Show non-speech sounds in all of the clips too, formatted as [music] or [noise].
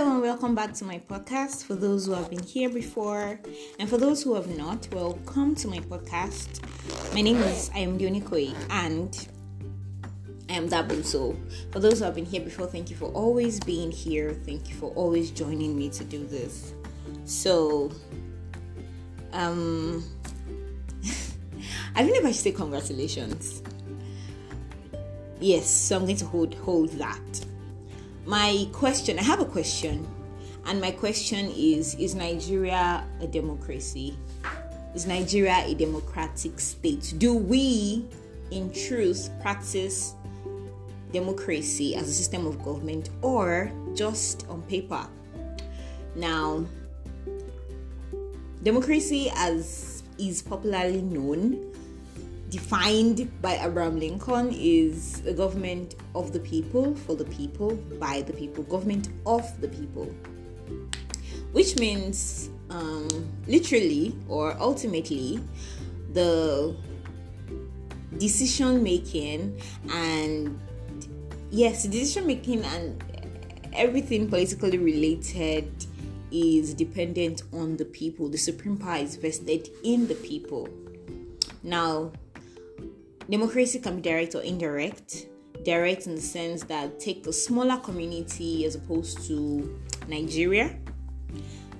Hello and welcome back to my podcast. For those who have been here before, and for those who have not, welcome to my podcast. My name is I am Dionikoi and I am Dabu. So, for those who have been here before, thank you for always being here. Thank you for always joining me to do this. So, um, [laughs] I don't know if I should say congratulations. Yes, so I'm going to hold hold that my question i have a question and my question is is nigeria a democracy? Is nigeria a democratic state? Do we in truth practice democracy as a system of government or just on paper? Now democracy as is popularly known defined by Abraham Lincoln is a government of the people, for the people, by the people, government of the people. Which means, um, literally or ultimately, the decision making and yes, decision making and everything politically related is dependent on the people. The supreme power is vested in the people. Now, Democracy can be direct or indirect. Direct in the sense that take a smaller community as opposed to Nigeria.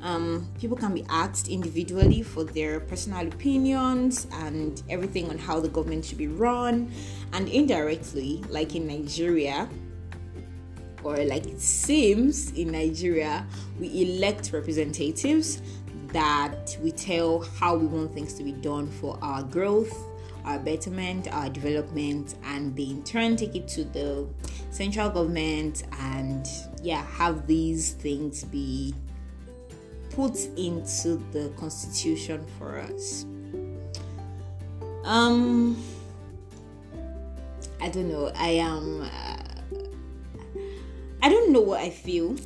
Um, people can be asked individually for their personal opinions and everything on how the government should be run, and indirectly, like in Nigeria, or like it seems in Nigeria, we elect representatives that we tell how we want things to be done for our growth our betterment, our development, and they in turn take it to the central government and yeah, have these things be put into the constitution for us. Um, I don't know. I am. Uh, I don't know what I feel.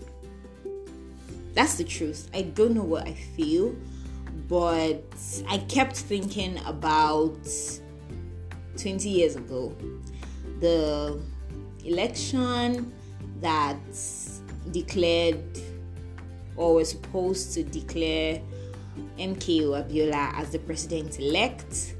That's the truth. I don't know what I feel, but I kept thinking about 20 years ago. The election that declared or was supposed to declare MKO Abiola as the president elect,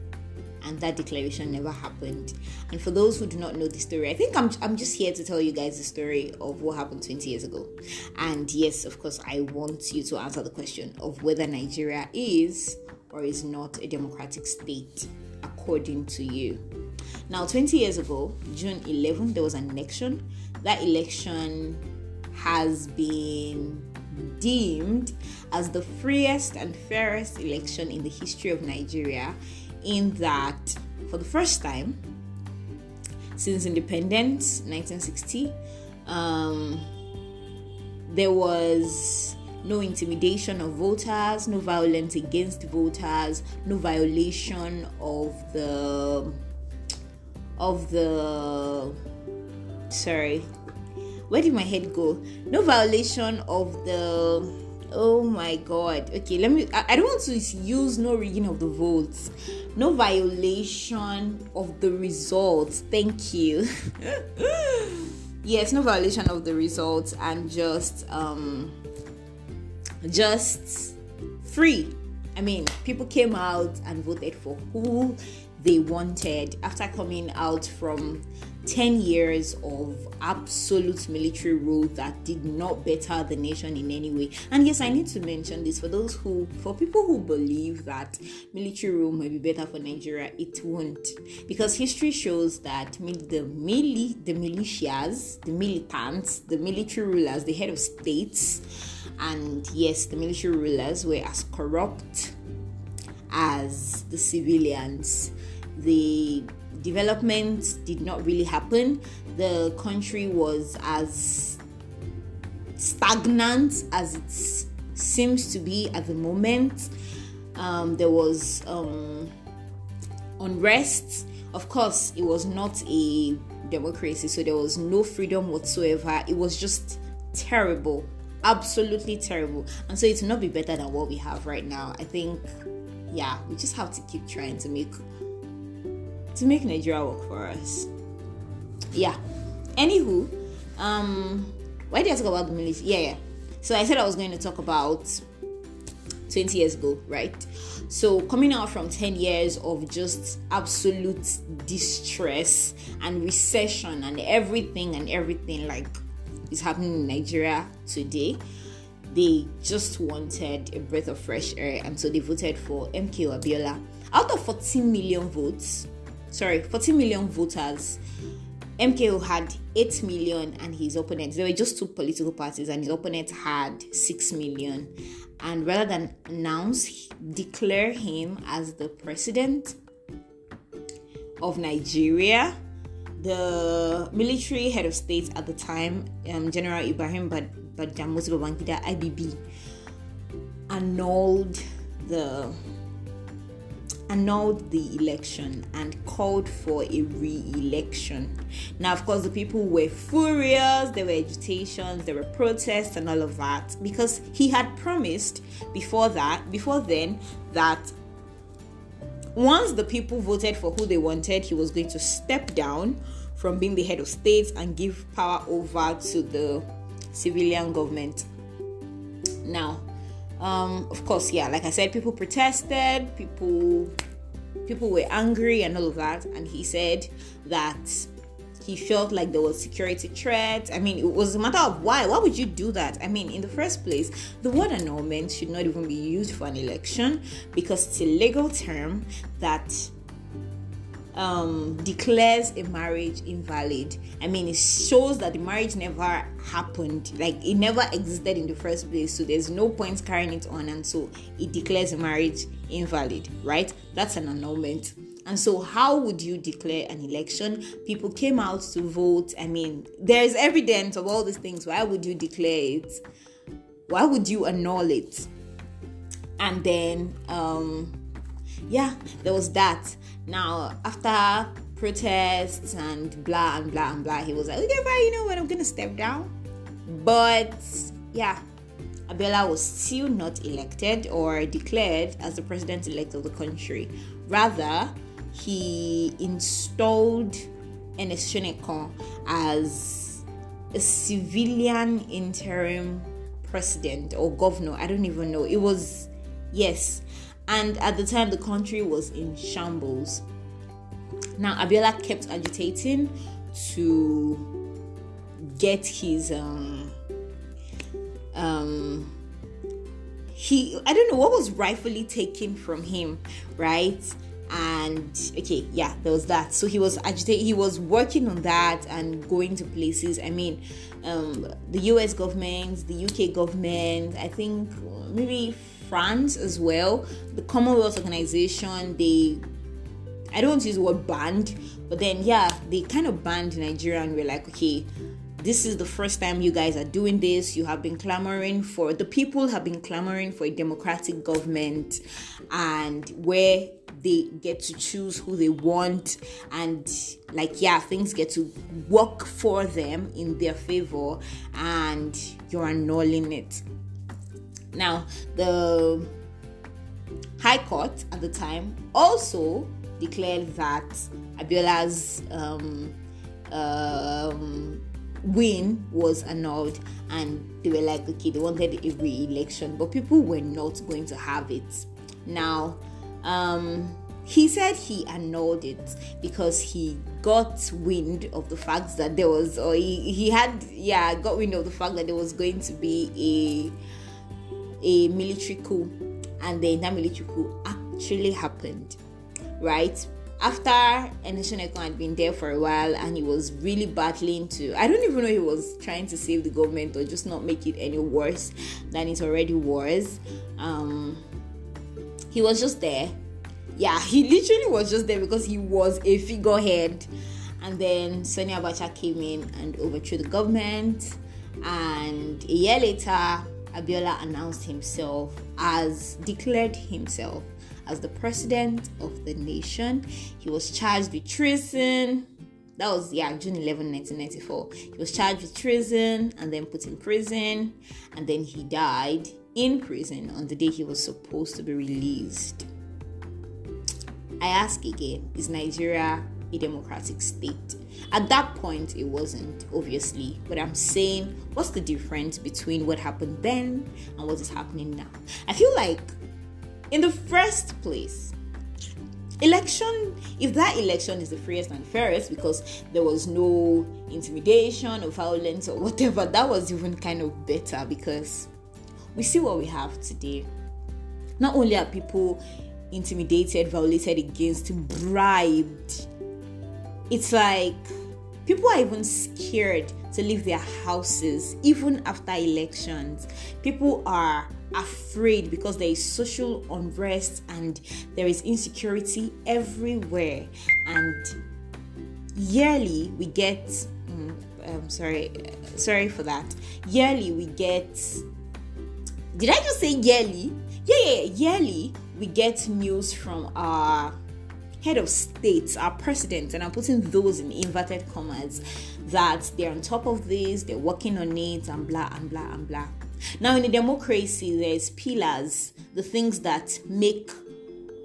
and that declaration never happened. And for those who do not know the story, I think I'm, I'm just here to tell you guys the story of what happened 20 years ago. And yes, of course, I want you to answer the question of whether Nigeria is or is not a democratic state according to you. Now, 20 years ago, June 11, there was an election. That election has been deemed as the freest and fairest election in the history of Nigeria, in that for the first time since independence 1960 um, there was no intimidation of voters, no violence against voters, no violation of the of the sorry. Where did my head go? No violation of the oh my god. Okay let me I, I, don't want to use no rigging of the votes. No violation of the results. Thank you. [laughs] Yes no violation of the results and just um just free i mean people came out and voted for who they wanted after coming out from 10 years of absolute military rule that did not better the nation in any way. And yes, I need to mention this for those who, for people who believe that military rule may be better for Nigeria, it won't. Because history shows that the, mili- the militias, the militants, the military rulers, the head of states, and yes, the military rulers were as corrupt as the civilians the development did not really happen. The country was as stagnant as it seems to be at the moment. Um, there was um, unrest. Of course, it was not a democracy, so there was no freedom whatsoever. It was just terrible, absolutely terrible. And so it will not be better than what we have right now. I think, yeah, we just have to keep trying to make to make Nigeria work for us. Yeah. Anywho, um, why did I talk about the military? Yeah, yeah. So I said I was going to talk about 20 years ago, right? So, coming out from 10 years of just absolute distress and recession and everything and everything like is happening in Nigeria today, they just wanted a breath of fresh air and so they voted for MK Abiola. Out of 14 million votes, sorry, 14 million voters, MKO had 8 million and his opponents, there were just two political parties, and his opponent had 6 million. And rather than announce, declare him as the president of Nigeria, the military head of state at the time, um, General Ibrahim Badamasi Babangida, IBB, annulled the annulled the election and called for a re-election. Now, of course, the people were furious. There were agitations, there were protests, and all of that because he had promised before that, before then, that once the people voted for who they wanted, he was going to step down from being the head of state and give power over to the civilian government. Now, um, of course, yeah, like I said, people protested, people people were angry and all of that, and he said that he felt like there was security threat. I mean, it was a matter of why. Why would you do that? I mean, in the first place, the word annulment should not even be used for an election because it's a legal term that um, declares a marriage invalid. I mean, it shows that the marriage never happened, like it never existed in the first place. So there's no point carrying it on, and so it declares a marriage invalid, right? That's an annulment. And so, how would you declare an election? People came out to vote. I mean, there's evidence of all these things. Why would you declare it? Why would you annul it? And then, um, yeah, there was that. Now, after protests and blah and blah and blah, he was like, okay, fine, you know what, I'm gonna step down. But yeah, Abiola was still not elected or declared as the president elect of the country. Rather, he installed Ernest Shonekan as a civilian interim president or governor. I don't even know. It was, yes, and at the time the country was in shambles. Now Abiola kept agitating to get his um um he I don't know what was rightfully taken from him, right? And okay yeah there was that so he was agitated he was working on that and going to places i mean um, the us government the uk government i think maybe France as well, the Commonwealth Organization, they I don't use the word banned, but then yeah, they kind of banned Nigeria and we're like, okay, this is the first time you guys are doing this. You have been clamoring for the people have been clamoring for a democratic government and where they get to choose who they want and like yeah things get to work for them in their favor and you're annulling it now, the High Court at the time also declared that Abiola's um, um, win was annulled, and they were like, okay, they wanted a re-election, but people were not going to have it. Now, um, he said he annulled it because he got wind of the fact that there was, or he, he had, yeah, got wind of the fact that there was going to be a a military coup, and then that military coup actually happened, right? After Ernest Shonekan had been there for a while and he was really battling to, I don't even know he was trying to save the government or just not make it any worse than it already was. Um, he was just there. Yeah, he literally was just there because he was a figurehead. And then Sani Abacha came in and overthrew the government. And a year later, Abiola announced himself as declared himself as the president of the nation. He was charged with treason. That was yeah, June 11, 1994. He was charged with treason and then put in prison, and then he died in prison on the day he was supposed to be released. I ask again, is Nigeria a democratic state. At that point, it wasn't, obviously, but I'm saying what's the difference between what happened then and what is happening now? I feel like, in the first place, election if that election is the freest and fairest because there was no intimidation or violence or whatever that was even kind of better because we see what we have today. Not only are people intimidated violated against bribed it's like people are even scared to leave their houses even after elections. People are afraid because there is social unrest and there is insecurity everywhere. And yearly we get mm, um, sorry sorry for that. Yearly we get did i just say yearly yeah, yeah yearly we get news from our head of states, our president, and I'm putting those in inverted commas, that they're on top of this, they're working on it, and blah, and blah, and blah. Now, in a democracy, there's pillars, the things that make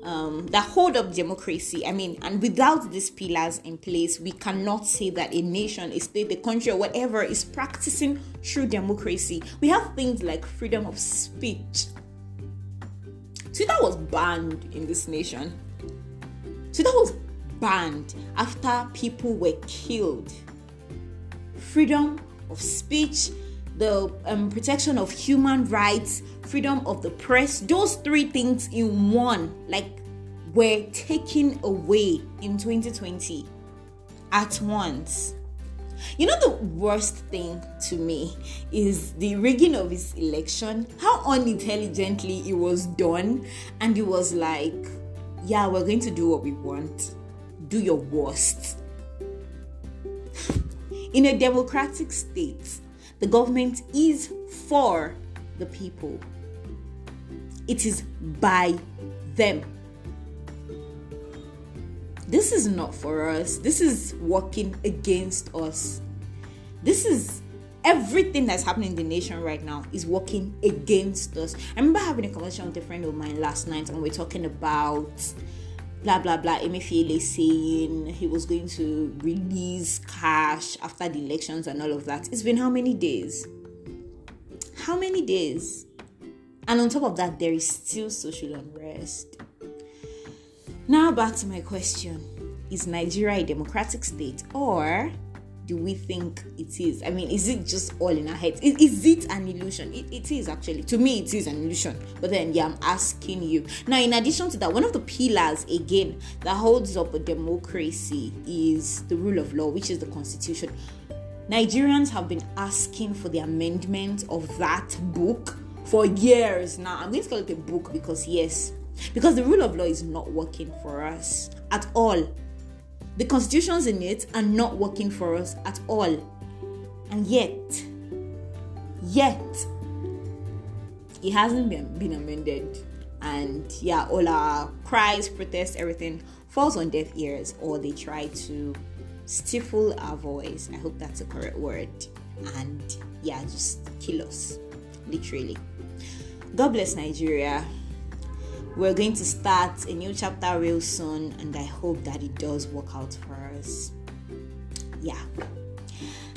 um, that hold up democracy. I mean, and without these pillars in place, we cannot say that a nation, a state, a country, or whatever is practicing true democracy. We have things like freedom of speech. Twitter was banned in this nation. Twitter was banned after people were killed. Freedom of speech, the um, protection of human rights, freedom of the press, those three things in one, like, were taken away in 2020 at once. You know, the worst thing to me is the rigging of his election, how unintelligently it was done, and it was like, yeah, we're going to do what we want. Do your worst. In a democratic state, the government is for the people, it is by them. This is not for us. This is working against us. This is everything that's happening in the nation right now is working against us. I remember having a conversation with a friend of mine last night, and we are talking about blah blah blah. Emefiele saying he was going to release cash after the elections and all of that. It's been how many days? How many days? And on top of that, there is still social unrest. Now back to my question: Is Nigeria a democratic state or do we think it is? I mean, is it just all in our heads? Is, is it an illusion? It, it is actually. To me, it is an illusion. But then, yeah, I'm asking you. Now, in addition to that, one of the pillars, again, that holds up a democracy is the rule of law, which is the constitution. Nigerians have been asking for the amendment of that book for years now. I'm going to call it a book because, yes, because the rule of law is not working for us at all the constitutions in it are not working for us at all. And yet, yet, it hasn't been, been amended. And yeah, all our cries, protests, everything falls on deaf ears, or they try to stifle our voice. I hope that's a correct word. And yeah, just kill us, literally. God bless Nigeria. We're going to start a new chapter real soon, and I hope that it does work out for us. Yeah.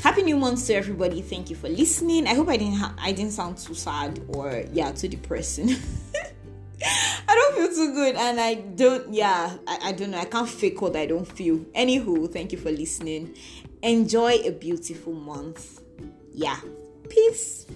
Happy new month to everybody. Thank you for listening. I hope I didn't ha- I didn't sound too sad or yeah, too depressing. [laughs] I don't feel too good and I don't yeah, I, I don't know. I can't fake what I don't feel. Anywho, thank you for listening. Enjoy a beautiful month. Yeah. Peace.